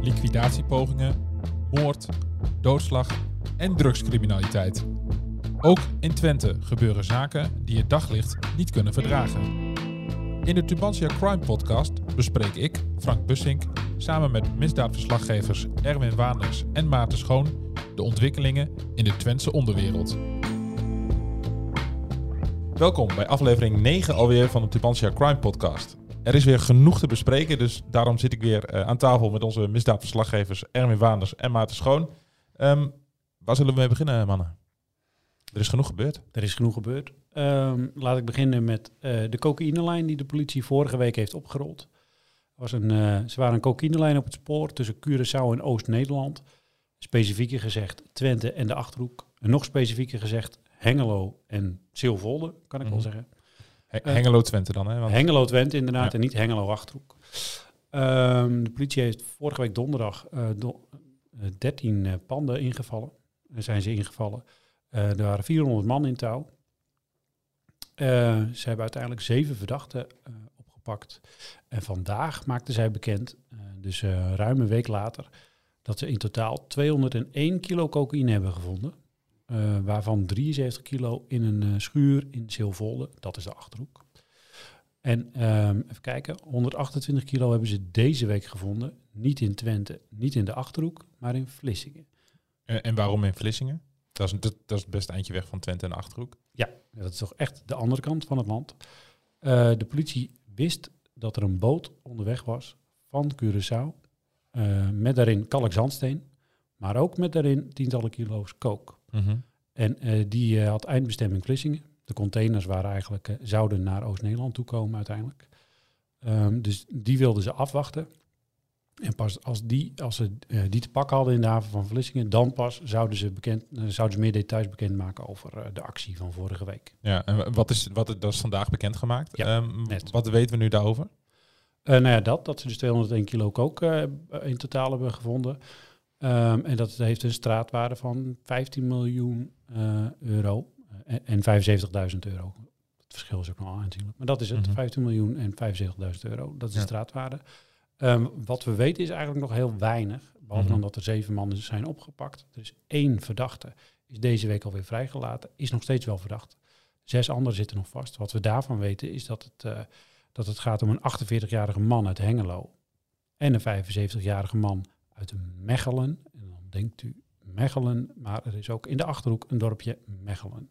Liquidatiepogingen, moord, doodslag en drugscriminaliteit. Ook in Twente gebeuren zaken die het daglicht niet kunnen verdragen. In de Tubantia Crime Podcast bespreek ik, Frank Bussink, samen met misdaadverslaggevers Erwin Waanders en Maarten Schoon de ontwikkelingen in de Twentse onderwereld. Welkom bij aflevering 9 alweer van de Tubantia Crime Podcast. Er is weer genoeg te bespreken, dus daarom zit ik weer eh, aan tafel met onze misdaadverslaggevers Erwin Waanders en Maarten Schoon. Ehm, waar zullen we mee beginnen, mannen? Er is genoeg gebeurd. Er is genoeg gebeurd. Ehm, laat ik beginnen met uh, de cocaïnelijn die de politie vorige week heeft opgerold. Was een, uh, ze waren een cocaïnelijn op het spoor tussen Curaçao en Oost-Nederland. Specifieker gezegd Twente en de Achterhoek. En nog specifieker gezegd Hengelo en Silvolde, kan ik mm -hmm. wel zeggen. He Hengelo Twente dan, hè? Want... Hengelo Twente inderdaad en niet Hengelo Achterhoek. Um, de politie heeft vorige week donderdag uh, do 13 uh, panden ingevallen. Er zijn ze ingevallen. Er waren 400 man in touw. ze hebben uiteindelijk zeven verdachten opgepakt. En vandaag maakten zij bekend, dus ruim een week later, dat ze in totaal 201 kilo cocaïne hebben gevonden. Uh, waarvan 73 kilo in een uh, schuur in Zilvolde, dat is de Achterhoek. En um, even kijken, 128 kilo hebben ze deze week gevonden. Niet in Twente, niet in de Achterhoek, maar in Vlissingen. En, en waarom in Vlissingen? Dat is, dat, dat is het beste eindje weg van Twente en de Achterhoek. Ja, dat is toch echt de andere kant van het land. De politie wist dat er een boot onderweg was van Curaçao. met daarin kalkzandsteen, maar ook met daarin tientallen kilo's kook. Mm -hmm. En uh, die uh, had eindbestemming Vlissingen. De containers waren eigenlijk, uh, zouden naar Oost-Nederland toe komen uiteindelijk. Um, dus die wilden ze afwachten. En pas als, die, als ze die te pakken hadden in de haven van Vlissingen, dan pas zouden ze, bekend, zouden ze meer details bekendmaken over de actie van vorige week. Ja, en wat is, wat, dat is vandaag bekendgemaakt. Ja, um, wat weten we nu daarover? nou ja, dat, dat ze dus 201 kilo kook in totaal hebben gevonden. Um, en dat heeft een straatwaarde van 15 miljoen uh, euro en, en 75.000 euro. Het verschil is ook nog aanzienlijk. Maar dat is het, mm -hmm. 15 miljoen en 75.000 euro. Dat is ja. de straatwaarde. Um, wat we weten is eigenlijk nog heel weinig. Behalve mm -hmm. dan dat er zeven mannen zijn opgepakt. Er is één verdachte. Is deze week alweer vrijgelaten. Is nog steeds wel verdacht. Zes anderen zitten nog vast. Wat we daarvan weten is dat het, uh, dat het gaat om een 48-jarige man uit Hengelo. En een 75-jarige man uit Mechelen. En dan denkt u Mechelen, maar er is ook in de Achterhoek een dorpje Mechelen.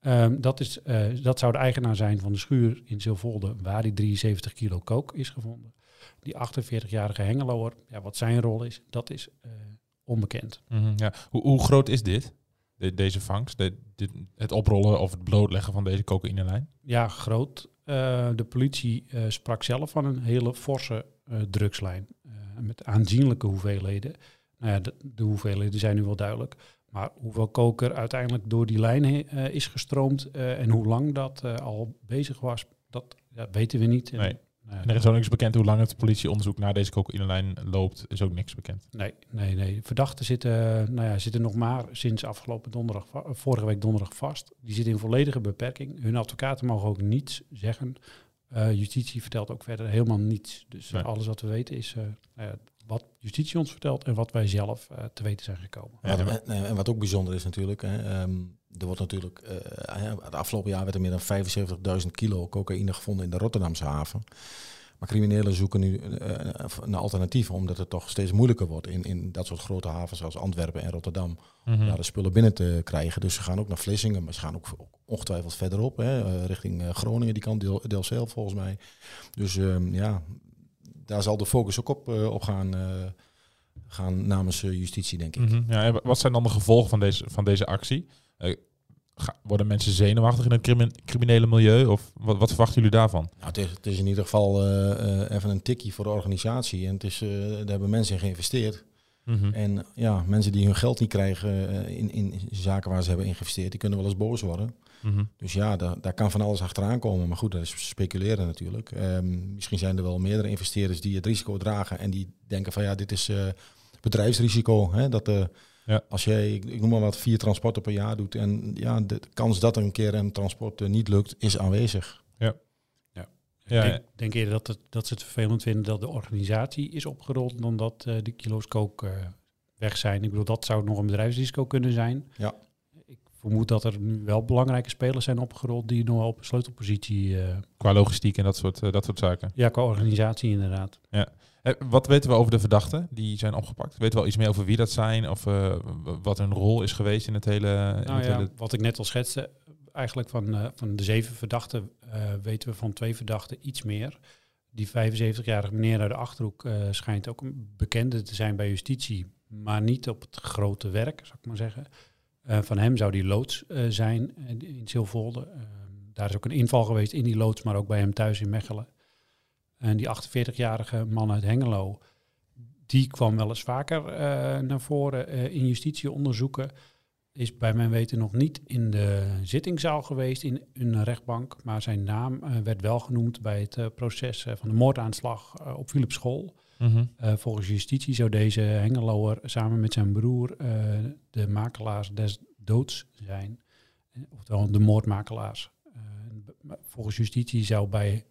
Um, dat, is, uh, dat zou de eigenaar zijn van de schuur in Zilvolde, waar die 73 kilo kook is gevonden. Die 48-jarige Hengeloer, ja, wat zijn rol is, dat is uh, onbekend. Mm -hmm, ja. hoe, hoe, groot is dit, de, deze vangst? De, dit, het oprollen of het blootleggen van deze cocaïnelijn? Ja, groot. Uh, de politie sprak zelf van een hele forse drugslijn met aanzienlijke hoeveelheden. Nou ja, de, de, hoeveelheden zijn nu wel duidelijk. Maar hoeveel koker uiteindelijk door die lijn uh, is gestroomd uh, en hoe lang dat al bezig was, dat weten we niet. Nee. En er is ook niks bekend hoe lang het politieonderzoek naar deze cocaïnelijn loopt, is ook niks bekend. Nee, nee, nee. Verdachten zitten, nou ja, zitten nog maar sinds afgelopen donderdag, vorige week donderdag vast. Die zitten in volledige beperking. Hun advocaten mogen ook niets zeggen. Uh, justitie vertelt ook verder helemaal niets. Dus nee. alles wat we weten is uh, wat justitie ons vertelt en wat wij zelf uh, te weten zijn gekomen. Ja, en, en, wat ook bijzonder is natuurlijk, hè, um, er wordt natuurlijk, het afgelopen jaar werd er meer dan 75.000 kilo cocaïne gevonden in de Rotterdamse haven. Maar criminelen zoeken nu een alternatief, omdat het toch steeds moeilijker wordt in, in dat soort grote havens als Antwerpen en Rotterdam, mm -hmm. daar de spullen binnen te krijgen. Dus ze gaan ook naar Vlissingen, maar ze gaan ook ongetwijfeld verderop, hè, uh, richting Groningen, die kant, Del Delfzijl volgens mij. Dus um, ja, daar zal de focus ook op, uh, op gaan, gaan namens justitie, denk ik. Mm -hmm. ja, wat zijn dan de gevolgen van deze, van deze actie? Worden mensen zenuwachtig in het criminele milieu? Of wat, wat verwachten jullie daarvan? Nou, het, is, het is in ieder geval even een tikkie voor de organisatie. En het is, daar hebben mensen in geïnvesteerd. Mm -hmm. En ja, mensen die hun geld niet krijgen uh, in, in zaken waar ze hebben geïnvesteerd, die kunnen wel eens boos worden. Mm -hmm. Dus ja, daar, daar kan van alles achteraan komen. Maar goed, dat is speculeren natuurlijk. Um, misschien zijn er wel meerdere investeerders die het risico dragen en die denken van ja, dit is bedrijfsrisico. Hè, dat uh, ja. als jij, ik, ik, noem maar wat, vier transporten per jaar doet en ja, de kans dat er een keer een transport niet lukt, is aanwezig. Ja. Ja, Ja, ik denk, denk eerder dat, het, dat ze het vervelend vinden dat de organisatie is opgerold dan dat eh, de kilo's kook eh, weg zijn. Ik bedoel, dat zou nog een bedrijfsrisico kunnen zijn. Ja. Ik vermoed dat er nu wel belangrijke spelers zijn opgerold die nog wel op een sleutelpositie, eh, Qua logistiek en dat soort, eh, dat soort zaken. ja, qua organisatie inderdaad. Eh, wat weten we over de verdachten die zijn opgepakt? Weten we al iets meer over wie dat zijn of eh, wat hun rol is geweest in het hele... In Nou het ja, hele... wat ik net al schetste, eigenlijk van, eh, van de zeven verdachten eh, weten we van twee verdachten iets meer. Die 75-jarige meneer uit de Achterhoek eh, schijnt ook een bekende te zijn bij justitie, maar niet op het grote werk, zou ik maar zeggen. Eh, van hem zou die loods eh, zijn eh, in Zilvolde. Eh, daar is ook een inval geweest in die loods, maar ook bij hem thuis in Mechelen. En die 48-jarige man uit Hengelo, die kwam wel eens vaker eh, naar voren eh, in justitieonderzoeken is bij mijn weten nog niet in de zittingzaal geweest in een rechtbank, maar zijn naam eh, werd wel genoemd bij het proces van de moordaanslag op Philips School. Mhm. Volgens justitie zou deze Hengeloer samen met zijn broer de makelaars des doods zijn, oftewel de moordmakelaars. Volgens justitie zou bij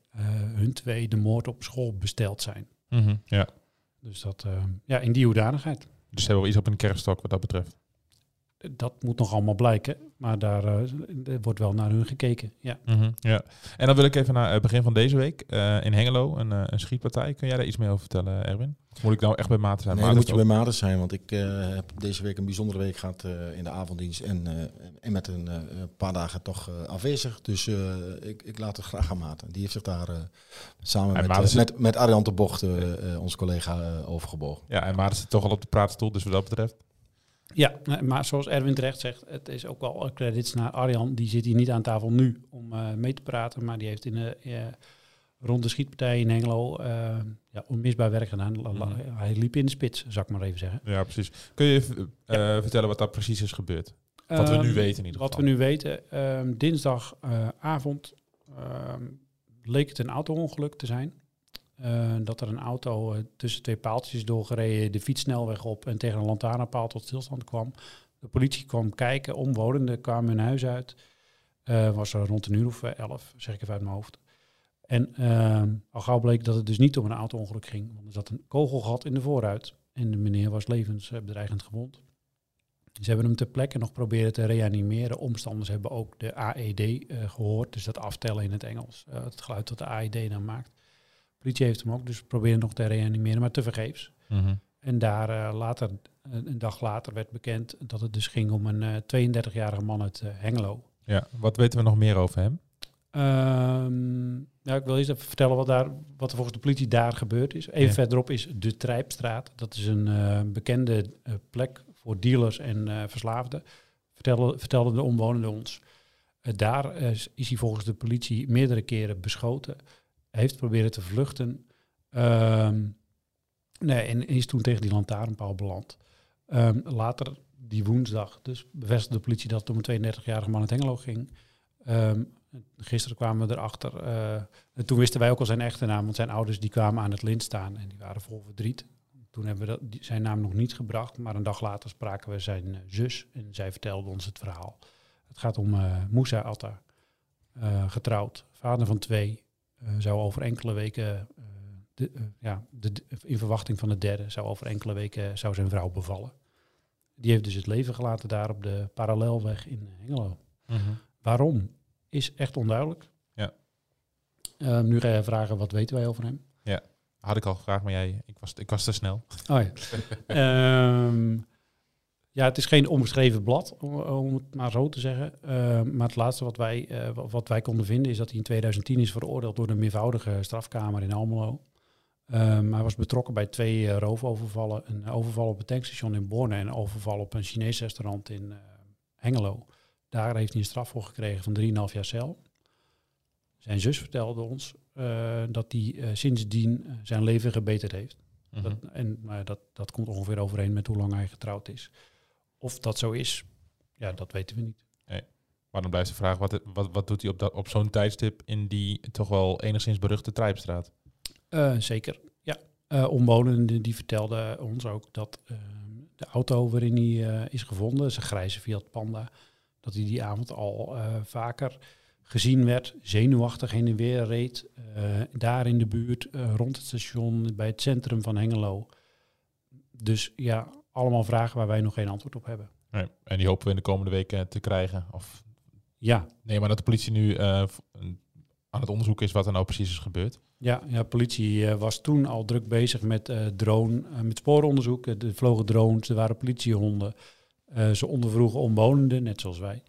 hun twee de moord op school besteld zijn. Mhm, Ja, Dus dat, eh, ja, in die hoedanigheid. dus ze hebben wel iets op een kerfstok wat dat betreft. Dat moet nog allemaal blijken, maar daar eh, wordt wel naar hun gekeken. Ja. Mhm, Ja. En dan wil ik even naar het begin van deze week eh, in Hengelo, een, eh, een schietpartij. Kun jij daar iets meer over vertellen, Erwin? Of moet ik nou echt bij Maarten zijn? Nee, dan moet je bij Maarten zijn, want ik eh, heb deze week een bijzondere week gehad eh, in de avonddienst en, eh, en met een eh, een paar dagen toch eh, afwezig. Dus eh, ik, ik laat het graag aan Maarten. Die heeft zich daar eh, samen En met, Maarten zit- met, met Arjan de Bocht, eh, eh, onze collega, overgebogen. Ja, en Maarten zit toch al op de praatstoel, dus wat dat betreft. Ja, maar zoals Erwin terecht zegt, het is ook wel credits naar Arjan. Die zit hier niet aan tafel nu om eh, mee te praten, maar die heeft in de, eh, rond de schietpartij in Hengelo eh, ja, onmisbaar werk gedaan. Mhm. Hij liep in de spits, zou ik maar even zeggen. Ja, precies. Kun je eh, vertellen wat daar precies is gebeurd? Wat we nu Ehm, weten in ieder Wat geval. we nu weten, ehm, dinsdagavond ehm, leek het een auto-ongeluk te zijn. Eh, dat er een auto eh, tussen twee paaltjes doorgereden, de fietssnelweg op en tegen een lantaarnpaal tot stilstand kwam. De politie kwam kijken, omwonenden kwamen hun huis uit. Eh, was er rond een uur of elf, zeg ik even uit mijn hoofd. En al gauw bleek dat het dus niet om een auto-ongeluk ging. Want er zat een kogelgat in de voorruit. En de meneer was levensbedreigend gewond. Ze hebben hem ter plekke nog proberen te reanimeren. Omstanders hebben ook de AED eh, gehoord, dus dat aftellen in het Engels. het geluid dat de AED dan maakt. Politie heeft hem ook, dus proberen nog te reanimeren, maar tevergeefs. Mhm. En daar eh, later, eh, een dag later, werd bekend dat het dus ging om een eh, 32-jarige man uit eh, Hengelo. Ja, wat weten we nog meer over hem? Nou, ik wil eerst even vertellen wat, daar, wat er volgens de politie daar gebeurd is. Even Ja. verderop is de Trijpstraat. Dat is een eh, bekende eh, plek voor dealers en eh, verslaafden. Vertelden, vertelden de omwonenden ons. Eh, daar eh, is is hij volgens de politie meerdere keren beschoten. Heeft proberen te vluchten. Ehm, nee, en is toen tegen die lantaarnpaal beland. Ehm, later, die woensdag, dus bevestigde de politie dat het een 32-jarige man uit Hengelo ging. Ehm, gisteren kwamen we erachter. eh, en toen wisten wij ook al zijn echte naam, want zijn ouders die kwamen aan het lint staan en die waren vol verdriet. Toen hebben we dat, zijn naam nog niet gebracht, maar een dag later spraken we zijn eh, zus en zij vertelde ons het verhaal. Het gaat om eh Moussa Atta, getrouwd, vader van twee, zou over enkele weken, eh, de, eh, ja, de, in verwachting van de derde, zou over enkele weken zou zijn vrouw bevallen. Die heeft dus het leven gelaten daar op de parallelweg in Hengelo. Waarom is echt onduidelijk. Ja. Ehm, nu ga je vragen, wat weten wij over hem? Had ik al gevraagd, maar jij, ik was, ik was te snel. Oh ja. Ehm, ja, het is geen onbeschreven blad, om, het maar zo te zeggen. Ehm, maar het laatste wat wij, eh, wa- wat wij konden vinden is dat hij in 2010 is veroordeeld door de meervoudige strafkamer in Almelo. Ehm, hij was betrokken bij twee eh, roofovervallen. Een overval op een tankstation in Borne en een overval op een Chinees restaurant in eh, Hengelo. Daar heeft hij een straf voor gekregen van 3,5 jaar cel. Zijn zus vertelde ons eh, dat hij eh, sindsdien eh, zijn leven gebeterd heeft. Mhm. Dat, en maar dat, dat komt ongeveer overeen met hoe lang hij getrouwd is. Of dat zo is, ja, dat weten we niet. Maar dan blijft de vraag, wat, wat, wat doet hij op, dat, op zo'n tijdstip in die toch wel enigszins beruchte Trijpstraat? Eh, zeker, ja. Eh omwonenden die vertelden ons ook dat eh, de auto waarin hij eh, is gevonden, zijn grijze Fiat Panda, dat hij die avond al vaker gezien werd, zenuwachtig heen en weer reed. daar in de buurt, rond het station, bij het centrum van Hengelo. Dus ja, allemaal vragen waar wij nog geen antwoord op hebben. Nee, en die hopen we in de komende weken te krijgen. Of Ja, nee, maar dat de politie nu eh, aan het onderzoeken is wat er nou precies is gebeurd. ja, ja politie eh, was toen al druk bezig met eh, drone, met spooronderzoek. Er vlogen drones, er waren politiehonden. Eh, ze ondervroegen omwonenden, net zoals wij.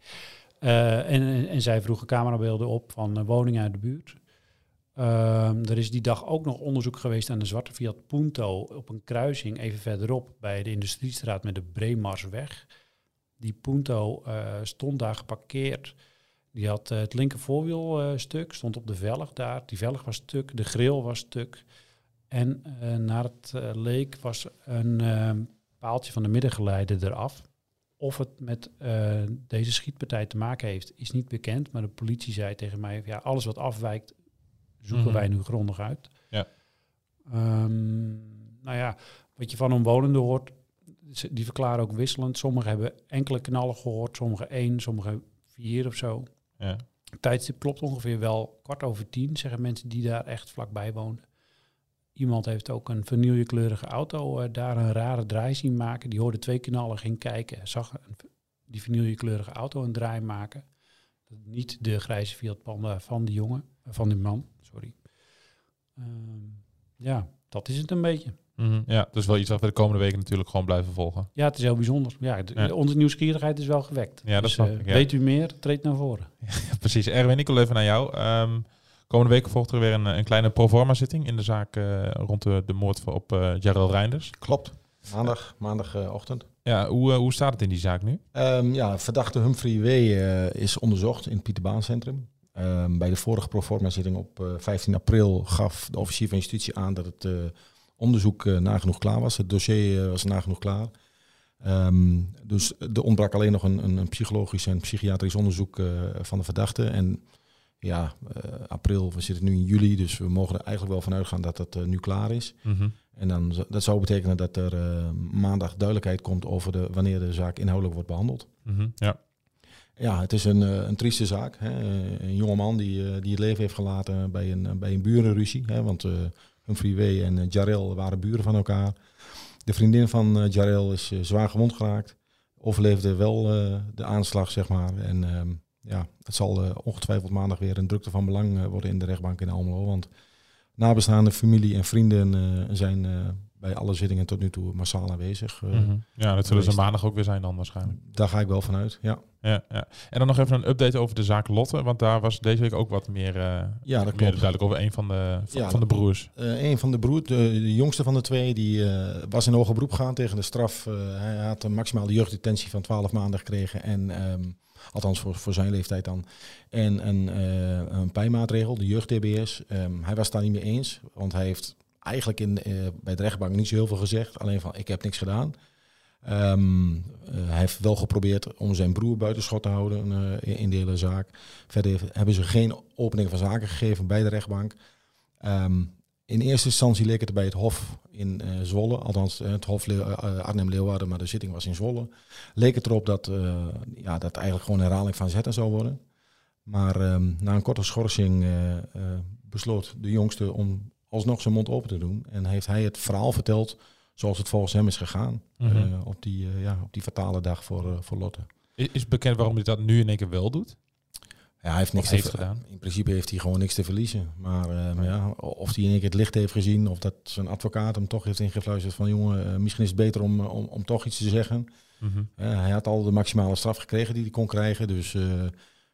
En, en, zij vroegen camerabeelden op van woningen uit de buurt. Ehm, er is die dag ook nog onderzoek geweest aan de zwarte Fiat Punto op een kruising even verderop bij de Industriestraat met de Breemarsweg. Die Punto eh, stond daar geparkeerd. Die had eh, het linker voorwiel eh, stuk, stond op de velg daar. Die velg was stuk, de grill was stuk. En naar het leek was een eh, paaltje van de middengeleider eraf. Of het met deze schietpartij te maken heeft, is niet bekend. Maar de politie zei tegen mij, ja, alles wat afwijkt, zoeken Mhm. wij nu grondig uit. Ja. Ehm, nou ja, wat je van omwonenden hoort, die verklaren ook wisselend. Sommigen hebben enkele knallen gehoord, sommigen één, sommigen vier of zo. Ja. Tijdstip klopt ongeveer wel kwart over tien, zeggen mensen die daar echt vlakbij woonden. Iemand heeft ook een vanillekleurige auto eh, daar een rare draai zien maken. Die hoorde twee knallen, ging kijken, zag een, die vanillekleurige auto een draai maken. Dat niet de grijze Fiat Panda van die jongen, eh, van die man, sorry. Ehm, ja, dat is het een beetje. Mhm. ja, dat is wel iets wat we de komende weken natuurlijk gewoon blijven volgen. Ja, het is heel bijzonder. Ja, Ja. Onze nieuwsgierigheid is wel gewekt. Ja, dat dus, snap eh, ik, ja. Weet u meer, treed naar voren. Ja, precies. Erwin, ik wil even naar jou. Ehm, komende week volgt er weer een, een kleine proforma zitting in de zaak eh, rond de, de moord van- op Jarrell Reinders. Klopt. Maandag, maandagochtend. Ja, hoe, eh, hoe staat het in die zaak nu? Ehm, ja, verdachte Humphrey W. eh, is onderzocht in het Pieterbaancentrum. Ehm, bij de vorige proforma-zitting op eh, 15 april gaf de officier van justitie aan dat het eh, onderzoek eh, nagenoeg klaar was. Het dossier eh, was nagenoeg klaar. Ehm, dus er ontbrak alleen nog een, een, psychologisch en psychiatrisch onderzoek eh, van de verdachte. En ja, eh, april, we zitten nu in juli, dus we mogen er eigenlijk wel van uitgaan dat het eh, nu klaar is. Mhm. En dan, dat zou betekenen dat er eh, maandag duidelijkheid komt over de, wanneer de zaak inhoudelijk wordt behandeld. Mhm. Ja. Ja, het is een, een trieste zaak. Hè. Een jongeman die, die het leven heeft gelaten bij een, bij een burenruzie. Hè. Want eh Humphrey W. en Jarel waren buren van elkaar. De vriendin van eh, Jarel is zwaar gewond geraakt. Overleefde wel de aanslag, zeg maar. En ehm, ja, het zal eh, ongetwijfeld maandag weer een drukte van belang eh, worden in de rechtbank in Almelo. Want nabestaande familie en vrienden eh, zijn bij alle zittingen tot nu toe massaal aanwezig. Mhm. ja, dat zullen ze maandag ook weer zijn dan waarschijnlijk. Daar ga ik wel vanuit, ja. Ja, ja. En dan nog even een update over de zaak Lotte, want daar was deze week ook wat meer, eh Ja, dat meer duidelijk over een van de, van, Ja, van de broers. Eh, een van de broer, de, de jongste van de twee, die was in hoger beroep gegaan tegen de straf. Hij had een maximale jeugddetentie van 12 maanden gekregen. En, ehm, althans voor, voor zijn leeftijd dan. En een, eh, een pijnmaatregel, de jeugd-TBS. Ehm, hij was het daar niet mee eens, want hij heeft eigenlijk in, eh, bij de rechtbank niet zo heel veel gezegd. Alleen van, ik heb niks gedaan. Ehm, eh, hij heeft wel geprobeerd om zijn broer buitenschot te houden in, de hele zaak. Verder hebben ze geen opening van zaken gegeven bij de rechtbank. Ehm, in eerste instantie leek het bij het Hof in eh, Zwolle, althans eh, het Hof eh, Arnhem-Leeuwarden, maar de zitting was in Zwolle. Leek het erop dat, eh, ja, dat eigenlijk gewoon een herhaling van zetten zou worden. Maar ehm, na een korte schorsing besloot de jongste om alsnog zijn mond open te doen. En heeft hij het verhaal verteld zoals het volgens hem is gegaan. Mhm. eh, op, die, ja, op die fatale dag voor, voor Lotte. Is, is bekend waarom hij dat nu in één keer wel doet? Ja, hij heeft niks heeft te gedaan. In principe heeft hij gewoon niks te verliezen. Maar, eh, maar ja, of hij in één keer het licht heeft gezien, of dat zijn advocaat hem toch heeft ingefluisterd van jongen, eh, misschien is het beter om, om, om toch iets te zeggen. Mhm. Eh, hij had al de maximale straf gekregen die hij kon krijgen. Dus eh,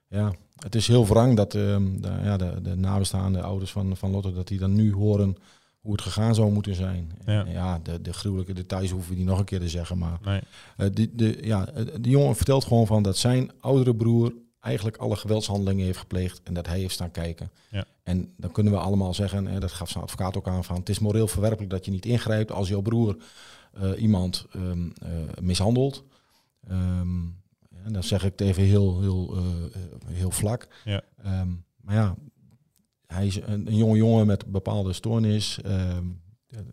ja, het is heel wrang dat ehm, de, ja, de, de nabestaande ouders van, van Lotte, dat die dan nu horen hoe het gegaan zou moeten zijn. Ja. De, de gruwelijke details hoeven we niet nog een keer te zeggen. Maar Nee. eh, die, de, ja, eh, de jongen vertelt gewoon van dat zijn oudere broer eigenlijk alle geweldshandelingen heeft gepleegd en dat hij heeft staan kijken. Ja. En dan kunnen we allemaal zeggen, en dat gaf zijn advocaat ook aan, van het is moreel verwerpelijk dat je niet ingrijpt als jouw broer eh, iemand ehm, eh, mishandelt. Ehm, en dan zeg ik het even heel, heel, eh, heel vlak. Ja. Ehm, maar ja, hij is een, een jonge jongen met bepaalde stoornis.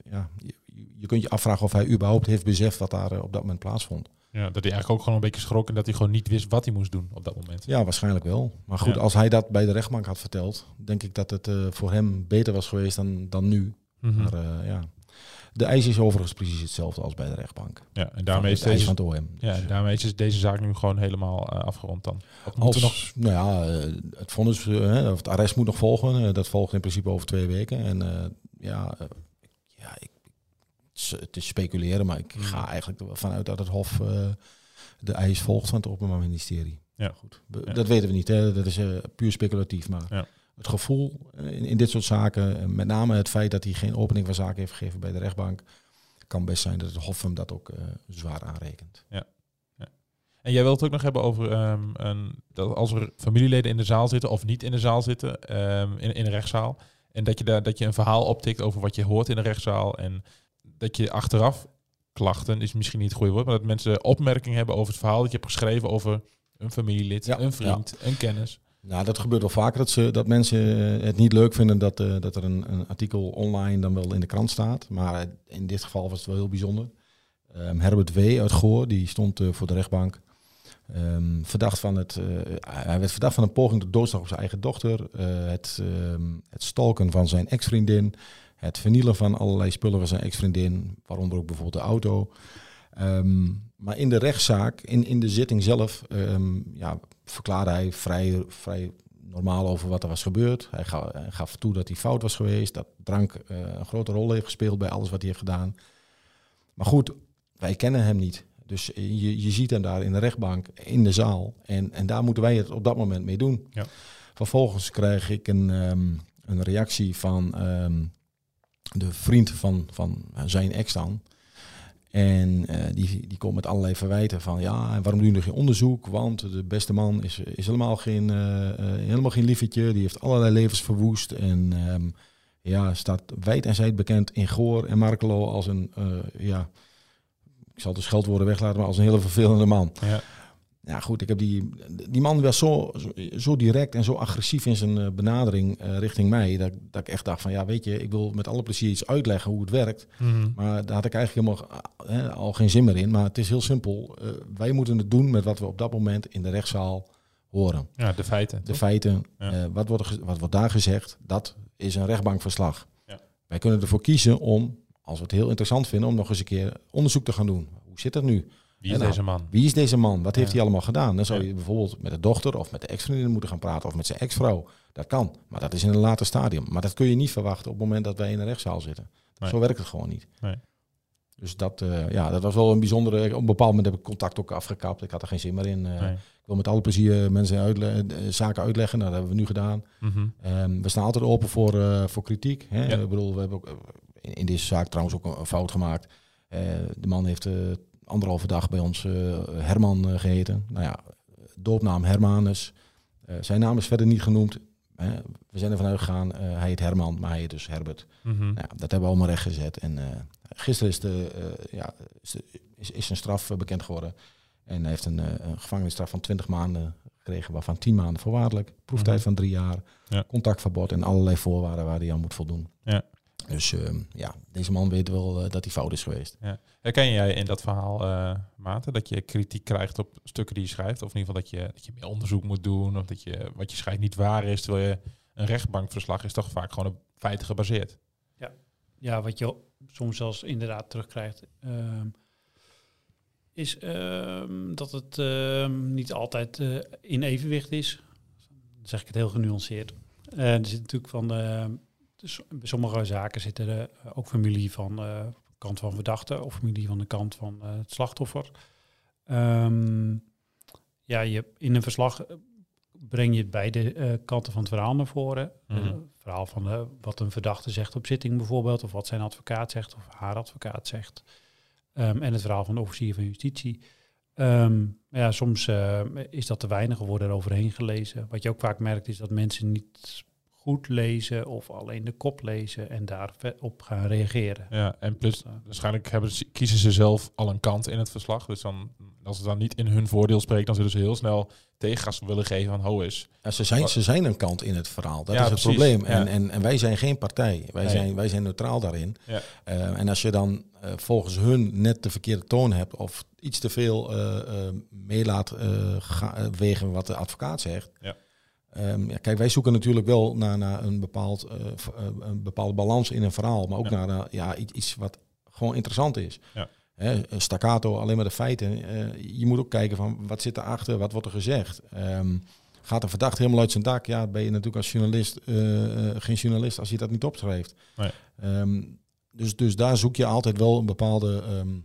Ja, je, je kunt je afvragen of hij überhaupt heeft beseft wat daar op dat moment plaatsvond. Ja, dat hij eigenlijk ook gewoon een beetje schrok en dat hij gewoon niet wist wat hij moest doen op dat moment. Ja, waarschijnlijk wel. Maar goed, Ja. als hij dat bij de rechtbank had verteld, denk ik dat het eh, voor hem beter was geweest dan, dan nu. Mhm. Maar eh, ja, de eis is overigens precies hetzelfde als bij de rechtbank. Ja, en daarmee is, deze, van het OM. ja, Dus, en daarmee is deze zaak nu gewoon helemaal eh, afgerond dan. Als, nog... nou ja, het vonnis, of het arrest moet nog volgen. Dat volgt in principe over twee weken. En ja, ja ik, het is- speculeren, maar ik Mm. ga eigenlijk er wel vanuit dat het Hof eh, de eis volgt van het Openbaar Ministerie. Ja. goed. Ja. Dat weten we niet, hè. dat is eh, puur speculatief. Maar Ja. het gevoel eh, in, in dit soort zaken, met name het feit dat hij geen opening van zaken heeft gegeven bij de rechtbank, kan best zijn dat het Hof hem dat ook zwaar aanrekent. En jij wilt het ook nog hebben over ehm, een, dat als er familieleden in de zaal zitten of niet in de zaal zitten, ehm, in, in de rechtszaal. En dat je, daar, dat je een verhaal optikt over wat je hoort in de rechtszaal. En dat je achteraf, klachten is misschien niet het goede woord, maar dat mensen opmerkingen hebben over het verhaal dat je hebt geschreven over een familielid, Ja, een vriend, een kennis. Nou, dat gebeurt wel vaker dat, ze, dat mensen eh, het niet leuk vinden dat, eh, dat er een, een artikel online dan wel in de krant staat. Maar eh, in dit geval was het wel heel bijzonder. Ehm, Herbert W. uit Goor, die stond voor de rechtbank. Ehm, verdacht van het, eh, hij werd verdacht van een poging tot doodslag op zijn eigen dochter. het, ehm, het stalken van zijn ex-vriendin. Het vernielen van allerlei spullen van zijn ex-vriendin. Waaronder ook bijvoorbeeld de auto. Ehm, maar in de rechtszaak, in, in de zitting zelf, ehm, ja, verklaarde hij vrij, vrij normaal over wat er was gebeurd. Hij gaf, hij gaf toe dat hij fout was geweest, dat drank eh, een grote rol heeft gespeeld bij alles wat hij heeft gedaan. Maar goed, wij kennen hem niet. Dus je, je ziet hem daar in de rechtbank, in de zaal. En, en daar moeten wij het op dat moment mee doen. Ja. Vervolgens krijg ik een, ehm, een reactie van de vriend van, van zijn ex dan. En eh, die, die komt met allerlei verwijten van ja, waarom doen jullie geen onderzoek? Want de beste man is, is helemaal, geen, eh, eh, helemaal geen liefetje. Die heeft allerlei levens verwoest. En ehm, ja, staat wijd en zijd bekend in Goor en Markelo als een, eh, ja, ik zal de scheldwoorden weglaten, maar als een hele vervelende man. Ja. Ja, goed, ik heb die, die man was zo, zo, direct en zo agressief in zijn eh, benadering eh, richting mij. Dat, dat ik echt dacht van ja, weet je, ik wil met alle plezier iets uitleggen hoe het werkt. Mhm. Maar daar had ik eigenlijk helemaal eh, al geen zin meer in. Maar het is heel simpel. Wij moeten het doen met wat we op dat moment in de rechtszaal horen. ja, de feiten. De toch? feiten, Ja. wat, wordt wat wordt daar gezegd, dat is een rechtbankverslag. Ja. Wij kunnen ervoor kiezen om, als we het heel interessant vinden, om nog eens een keer onderzoek te gaan doen. Hoe zit dat nu? Wie is Nou, deze man? Wie is deze man? Wat heeft Ja. hij allemaal gedaan? Dan zou je bijvoorbeeld met de dochter of met de ex-vriendin moeten gaan praten of met zijn ex-vrouw. Dat kan, maar dat is in een later stadium. Maar dat kun je niet verwachten op het moment dat wij in een rechtszaal zitten. Nee. Zo werkt het gewoon niet. Nee. Dus dat, eh, ja, dat was wel een bijzondere... Op een bepaald moment heb ik contact ook afgekapt. Ik had er geen zin meer in. Eh, Nee. Ik wil met alle plezier mensen uitle- eh, zaken uitleggen. Nou, dat hebben we nu gedaan. Mhm. Ehm, we staan altijd open voor, voor kritiek. Hè? Ja. Ik bedoel, we hebben ook in, in deze zaak trouwens ook een, fout gemaakt. De man heeft anderhalve dag bij ons eh, Herman eh, geheten. Nou ja, doopnaam Hermanus. Eh, zijn naam is verder niet genoemd. Hè? We zijn ervan uitgegaan, eh, hij heet Herman, maar hij heet dus Herbert. Mhm. Nou, ja, dat hebben we allemaal recht gezet. En gisteren is, de, ja, is, de- is, is zijn straf bekend geworden. En hij heeft een, een gevangenisstraf van 20 maanden gekregen, waarvan 10 maanden voorwaardelijk. Proeftijd Mhm. van drie jaar, Ja. contactverbod en allerlei voorwaarden waar hij aan moet voldoen. Ja. Dus ehm, ja, deze man weet wel eh, dat hij fout is geweest. Herken jij in dat verhaal, eh Maarten, dat je kritiek krijgt op stukken die je schrijft? Of in ieder geval dat je, dat je meer onderzoek moet doen, of dat je wat je schrijft niet waar is, terwijl je een rechtbankverslag is toch vaak gewoon op feiten gebaseerd. Ja, wat je soms zelfs inderdaad terugkrijgt, ehm, is ehm, dat het ehm, niet altijd eh, in evenwicht is. Dan zeg ik het heel genuanceerd. Er zit natuurlijk van, dus bij sommige zaken zit er eh, ook familie van de kant van verdachte of familie van de kant van eh, het slachtoffer. Ehm, ja, je, in een verslag eh, breng je beide eh, kanten van het verhaal naar voren. Mhm. Het verhaal van eh, wat een verdachte zegt op zitting bijvoorbeeld, of wat zijn advocaat zegt of haar advocaat zegt. Ehm, en het verhaal van de officier van justitie. Ehm, ja, soms eh, is dat te weinig, wordt er overheen gelezen. Wat je ook vaak merkt is dat mensen niet goed lezen of alleen de kop lezen en daarop gaan reageren. Ja, en plus eh, waarschijnlijk hebben ze, kiezen ze zelf al een kant in het verslag. Dus dan als het dan niet in hun voordeel spreekt, dan zullen ze heel snel tegengas willen geven van ho is. Ja, ze, zijn, ze zijn een kant in het verhaal. Dat Ja, is het precies. probleem. Ja. En, en, en wij zijn geen partij. Wij, Nee. zijn, wij zijn neutraal daarin. Ja. Eh, en als je dan eh, volgens hun net de verkeerde toon hebt of iets te veel eh, eh, meelaat eh, ga- eh, wegen wat de advocaat zegt. Ja. Ja, kijk, wij zoeken natuurlijk wel naar, naar een, bepaald, eh, eh, een bepaalde balans in een verhaal, maar ook Ja. naar eh, ja, iets, iets wat gewoon interessant is. Ja. Staccato, alleen maar de feiten. je moet ook kijken van wat zit erachter, wat wordt er gezegd. Ehm, gaat een verdachte helemaal uit zijn dak? Ja, ben je natuurlijk als journalist geen journalist als je dat niet opschrijft. Nee. Ehm, dus, dus daar zoek je altijd wel een bepaalde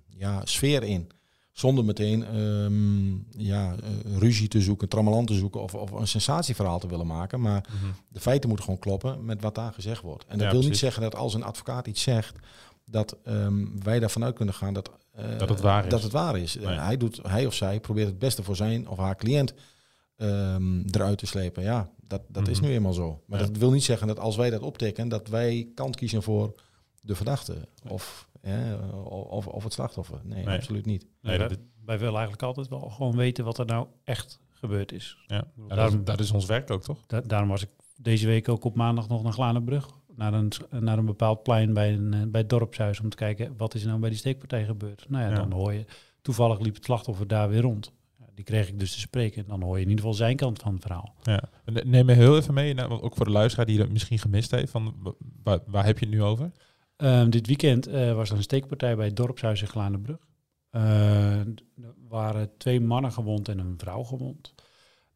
ja, sfeer in. Zonder meteen ehm, ja, eh, ruzie te zoeken, trammeland te zoeken of, of een sensatieverhaal te willen maken. Maar de feiten moeten gewoon kloppen met wat daar gezegd wordt. En dat Ja, wil niet zeggen dat als een advocaat iets zegt, dat ehm, wij daarvan uit kunnen gaan dat, eh, Dat het waar is. Dat het waar is. Nee. hij, doet, hij of zij probeert het beste voor zijn of haar cliënt ehm, eruit te slepen. Ja, dat, dat is Mhm. nu eenmaal zo. Maar Ja. dat wil niet zeggen dat als wij dat optikken, dat wij kant kiezen voor de verdachte of, hè, of, of het slachtoffer. Nee, Nee. absoluut niet. Nee, wij, dat- wij willen eigenlijk altijd wel gewoon weten wat er nou echt gebeurd is. Ja. Ja, daarom, dat, dat is ons werk ook, toch? da- daarom was ik deze week ook op maandag nog naar Glanenbrug. Naar een, naar een bepaald plein bij, een, eh, bij het dorpshuis om te kijken wat is er nou bij die steekpartij gebeurd. Nou ja, Ja. dan hoor je, toevallig liep het slachtoffer daar weer rond. Die kreeg ik dus te spreken. En dan hoor je in ieder geval zijn kant van het verhaal. Ja. Ne- Neem me heel even mee, nou, ook voor de luisteraar die het misschien gemist heeft. Van, wa- waar, waar heb je het nu over? Ehm, dit weekend eh, was er een steekpartij bij het dorpshuis in Glanenbrug. Eh, er waren twee mannen gewond en een vrouw gewond.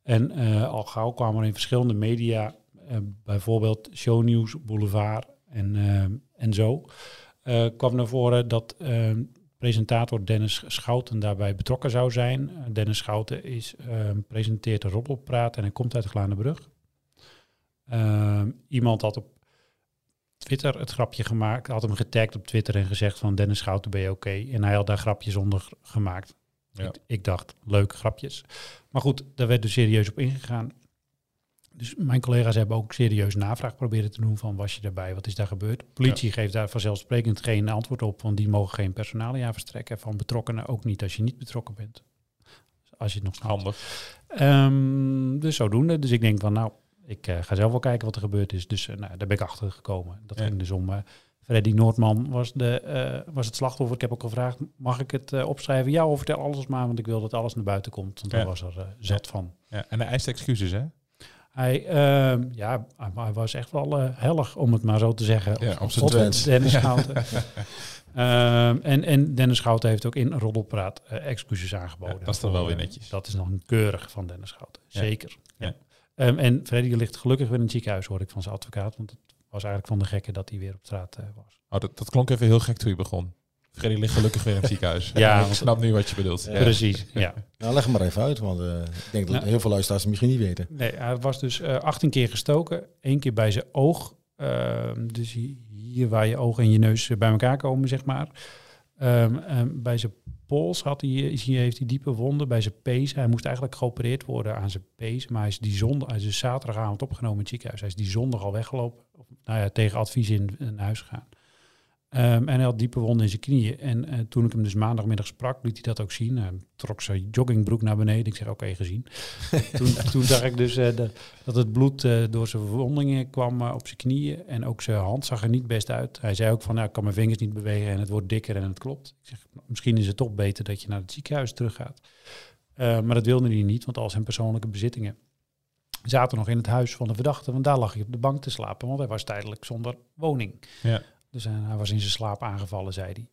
En eh, al gauw kwamen er in verschillende media, eh, bijvoorbeeld Shownieuws, Boulevard en, eh, en zo, kwam naar voren dat presentator Dennis Schouten daarbij betrokken zou zijn. Dennis Schouten is, presenteert een roddelpraat en hij komt uit Glanenbrug. Eh, iemand had op Twitter het grapje gemaakt, had hem getagd op Twitter en gezegd van Dennis Schouten ben je oké. En hij had daar grapjes onder gemaakt. Ja. Ik, ik dacht, leuke grapjes. Maar goed, daar werd dus serieus op ingegaan. Dus mijn collega's hebben ook serieus navraag proberen te doen van was je daarbij, wat is daar gebeurd? Politie geeft daar vanzelfsprekend geen antwoord op, want die mogen geen personalia verstrekken van betrokkenen, ook niet als je niet betrokken bent. Als je het nog snapt. Handig. Ehm, dus zodoende. Dus ik denk van, nou, ik eh, ga zelf wel kijken wat er gebeurd is. Dus eh, nou, daar ben ik achter gekomen. Dat Ja. ging dus om... eh, Freddy Noordman was, de, was het slachtoffer. Ik heb ook gevraagd, mag ik het opschrijven? Ja, of vertel alles maar, want ik wil dat alles naar buiten komt. Want Ja. daar was er zat van. Ja, en hij eist excuses, hè? Hij, ehm, ja, hij, was echt wel hellig, om het maar zo te zeggen. Ja, op zijn Twents. Dennis Schouten. Ehm, en, en Dennis Schouten heeft ook in Roddelpraat excuses aangeboden. Ja, dat is dan wel weer netjes. Dat is dan keurig van Dennis Schouten. Ja. Zeker. Ja. Ehm, en Freddy ligt gelukkig weer in het ziekenhuis, hoor ik van zijn advocaat. Want het was eigenlijk van de gekken dat hij weer op straat eh, was. Oh, dat, dat klonk even heel gek toen je begon. Freddy ligt gelukkig weer in het ziekenhuis. Ja, ik snap nu wat je bedoelt. Ja. Ja. Precies, ja. Nou, leg hem maar even uit, want eh, ik denk dat Nou. heel veel luisteraars het misschien niet weten. Nee, hij was dus eh 18 keer gestoken. Eén keer bij zijn oog. Ehm, dus hi- hier waar je ogen en je neus bij elkaar komen, zeg maar. Ehm, ehm, bij zijn pols had hij, heeft hij diepe wonden. Bij zijn pees. Hij moest eigenlijk geopereerd worden aan zijn pees. Maar hij is, die zondag, hij is dus zaterdagavond opgenomen in het ziekenhuis. Hij is die zondag al weggelopen. Of, nou ja, tegen advies in, in huis gegaan. Ehm, en hij had diepe wonden in zijn knieën. En eh, toen ik hem dus maandagmiddag sprak, liet hij dat ook zien. Hij trok zijn joggingbroek naar beneden. Ik zeg, oké, gezien. toen, toen zag ik dus eh, de, dat het bloed eh, door zijn verwondingen kwam op zijn knieën. En ook zijn hand zag er niet best uit. Hij zei ook van, nou, ik kan mijn vingers niet bewegen en het wordt dikker en het klopt. Ik zeg, misschien is het toch beter dat je naar het ziekenhuis teruggaat. Maar dat wilde hij niet, want al zijn persoonlijke bezittingen zaten nog in het huis van de verdachte. Want daar lag hij op de bank te slapen, want hij was tijdelijk zonder woning. Ja. Dus eh, hij was in zijn slaap aangevallen, zei hij.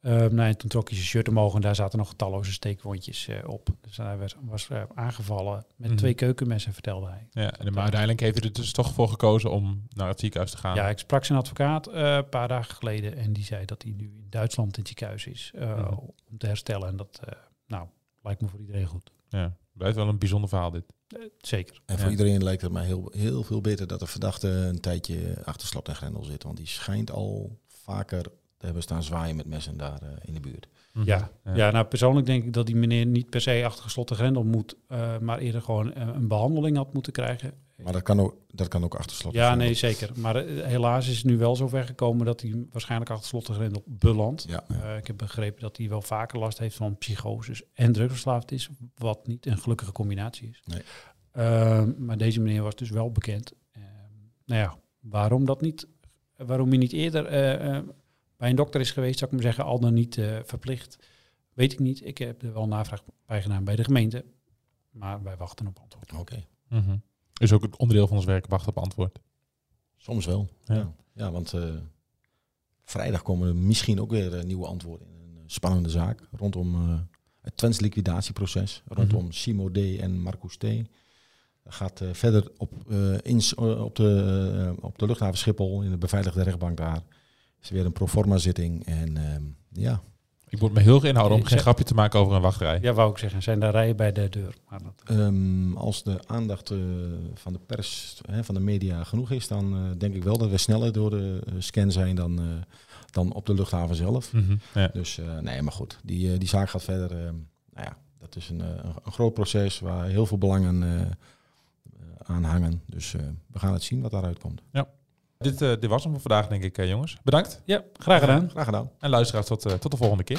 Ehm, nou, en toen trok hij zijn shirt omhoog en daar zaten nog talloze steekwondjes eh, op. Dus hij was, was eh, aangevallen met Mhm. twee keukenmessen, vertelde hij. Ja, en, maar uiteindelijk heeft hij er dus toch voor gekozen om naar het ziekenhuis te gaan. Ja, ik sprak zijn advocaat een paar dagen geleden en die zei dat hij nu in Duitsland in het ziekenhuis is Mhm. om te herstellen. En dat, nou, lijkt me voor iedereen goed. Ja, blijft wel een bijzonder verhaal dit. Eh, zeker. En voor Ja. iedereen lijkt het mij heel, heel veel beter dat de verdachte een tijdje achter slot en grendel zit. Want die schijnt al vaker te hebben staan zwaaien met messen daar eh, in de buurt. Ja, ja. nou persoonlijk denk ik dat die meneer niet per se achter gesloten grendel moet, eh, maar eerder gewoon een behandeling had moeten krijgen. Maar dat kan ook, dat kan ook achter slot. Ja, nee, zeker. Maar eh, helaas is het nu wel zover gekomen dat hij waarschijnlijk achter slot en grendel belandt. Ja, Eh, ik heb begrepen dat hij wel vaker last heeft van psychoses en drugsverslaafd is, wat niet een gelukkige combinatie is. Nee. Ehm, maar deze meneer was dus wel bekend. Ehm, nou ja, waarom dat niet, waarom hij niet eerder eh, eh, bij een dokter is geweest, zou ik maar zeggen, al dan niet eh, verplicht, weet ik niet. Ik heb er wel navraag bij gedaan bij de gemeente, maar wij wachten op antwoord. oké. Mhm. Is ook het onderdeel van ons werk wachten op antwoord. Soms wel. Ja. Ja, ja. want eh, vrijdag komen er misschien ook weer eh, nieuwe antwoorden in een eh, spannende zaak rondom het Twents liquidatieproces, rondom Mhm. Simo D en Marcus T. Dat gaat verder op, in, eh, op, de, op de luchthaven Schiphol, in de beveiligde rechtbank daar. Is weer een proforma zitting en ehm, ja, Ik moet me heel erg inhouden om geen zeg- grapje te maken over een wachtrij. Ja, wou ik zeggen, zijn daar rijen bij de deur. Maar dat, Ehm, als de aandacht eh, van de pers, hè, van de media genoeg is, dan eh, denk ik wel dat we sneller door de eh, scan zijn dan, eh, dan op de luchthaven zelf. Mhm. Ja. Dus eh, nee, maar goed, die, die zaak gaat verder. eh, nou ja, dat is een, een, groot proces waar heel veel belangen aan hangen. Dus eh, we gaan het zien wat daaruit komt. Dit, eh, dit was hem voor vandaag, denk ik, eh, jongens. Bedankt. ja, graag gedaan. Graag gedaan. En luisteraars, tot, eh, tot de volgende keer.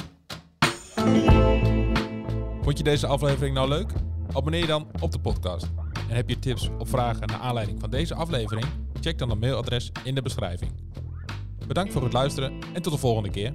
Vond je deze aflevering nou leuk? Abonneer je dan op de podcast. En heb je tips of vragen naar aanleiding van deze aflevering? Check dan het mailadres in de beschrijving. Bedankt voor het luisteren en tot de volgende keer.